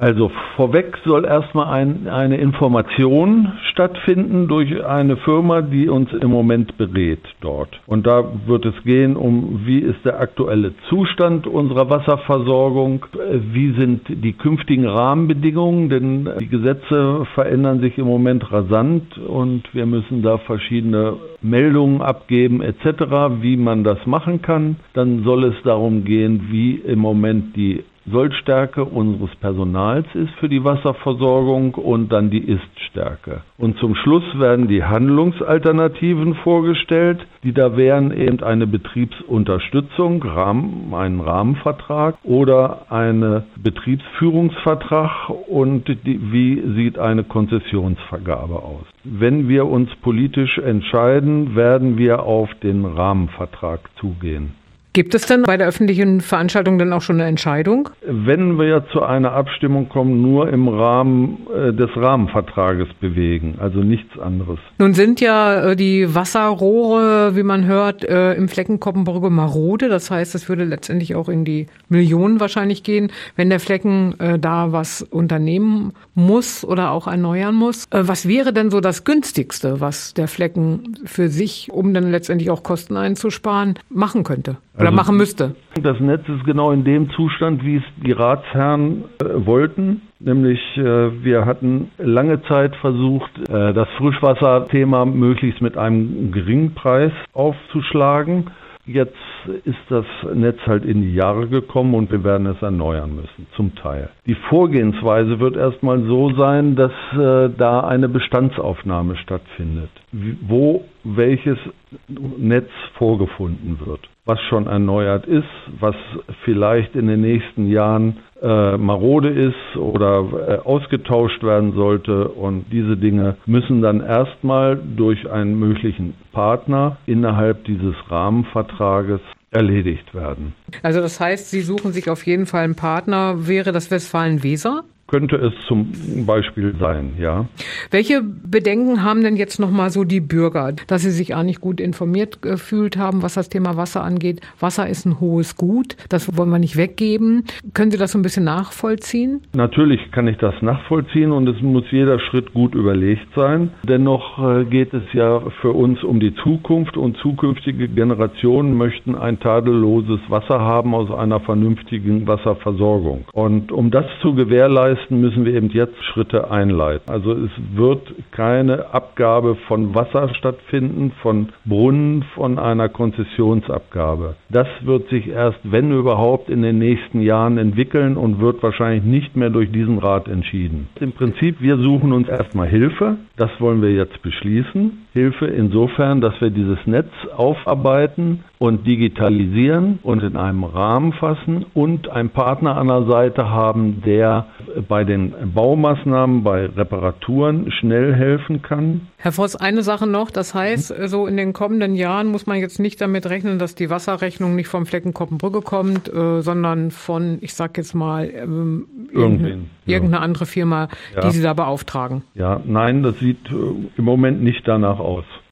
Also vorweg soll erstmal ein, eine Information stattfinden durch eine Firma, die uns im Moment berät dort. Und da wird es gehen um, wie ist der aktuelle Zustand unserer Wasserversorgung, wie sind die künftigen Rahmenbedingungen, denn die Gesetze verändern sich im Moment rasant und wir müssen da verschiedene Meldungen abgeben etc., wie man das machen kann. Dann soll es darum gehen, wie im Moment die Sollstärke unseres Personals ist für die Wasserversorgung und dann die Iststärke. Und zum Schluss werden die Handlungsalternativen vorgestellt, die da wären eben eine Betriebsunterstützung, Rahmen, einen Rahmenvertrag oder eine Betriebsführungsvertrag und die, wie sieht eine Konzessionsvergabe aus. Wenn wir uns politisch entscheiden, werden wir auf den Rahmenvertrag zugehen. Gibt es denn bei der öffentlichen Veranstaltung dann auch schon eine Entscheidung? Wenn wir zu einer Abstimmung kommen, nur im Rahmen äh, des Rahmenvertrages bewegen, also nichts anderes. Nun sind ja äh, die Wasserrohre, wie man hört, äh, im Flecken Koppenbrücke marode. Das heißt, es würde letztendlich auch in die Millionen wahrscheinlich gehen, wenn der Flecken da was unternehmen muss oder auch erneuern muss. Was wäre denn so das günstigste, was der Flecken für sich, um dann letztendlich auch Kosten einzusparen, machen könnte? Oder also machen müsste. Das Netz ist genau in dem Zustand, wie es die Ratsherren äh, wollten. Nämlich, äh, wir hatten lange Zeit versucht, äh, das Frischwasserthema möglichst mit einem geringen Preis aufzuschlagen. Jetzt ist das Netz halt in die Jahre gekommen und wir werden es erneuern müssen, zum Teil. Die Vorgehensweise wird erstmal so sein, dass äh, da eine Bestandsaufnahme stattfindet, wo welches Netz vorgefunden wird, was schon erneuert ist, was vielleicht in den nächsten Jahren äh, marode ist oder äh, ausgetauscht werden sollte. Und diese Dinge müssen dann erstmal durch einen möglichen Partner innerhalb dieses Rahmenvertrages erledigt werden. Also das heißt, Sie suchen sich auf jeden Fall einen Partner. Wäre das Westfalen-Weser? Könnte es zum Beispiel sein, ja. Welche Bedenken haben denn jetzt nochmal so die Bürger, dass sie sich auch nicht gut informiert gefühlt haben, was das Thema Wasser angeht? Wasser ist ein hohes Gut, das wollen wir nicht weggeben. Können Sie das so ein bisschen nachvollziehen? Natürlich kann ich das nachvollziehen und es muss jeder Schritt gut überlegt sein. Dennoch äh, geht es ja für uns um die Zukunft und zukünftige Generationen möchten ein tadelloses Wasser haben aus einer vernünftigen Wasserversorgung. Und um das zu gewährleisten, leisten, müssen wir eben jetzt Schritte einleiten. Also es wird keine Abgabe von Wasser stattfinden, von Brunnen, von einer Konzessionsabgabe. Das wird sich erst, wenn überhaupt, in den nächsten Jahren entwickeln und wird wahrscheinlich nicht mehr durch diesen Rat entschieden. Im Prinzip, wir suchen uns erstmal Hilfe. Das wollen wir jetzt beschließen. Hilfe insofern, dass wir dieses Netz aufarbeiten und digitalisieren und in einem Rahmen fassen und einen Partner an der Seite haben, der bei den Baumaßnahmen, bei Reparaturen schnell helfen kann. Herr Voss, eine Sache noch, das heißt, so in den kommenden Jahren muss man jetzt nicht damit rechnen, dass die Wasserrechnung nicht vom Flecken Koppenbrücke kommt, äh, sondern von, ich sag jetzt mal, ähm, irgendeine, irgendeine andere Firma, ja. die Sie da beauftragen. Ja, nein, das sieht äh, im Moment nicht danach aus.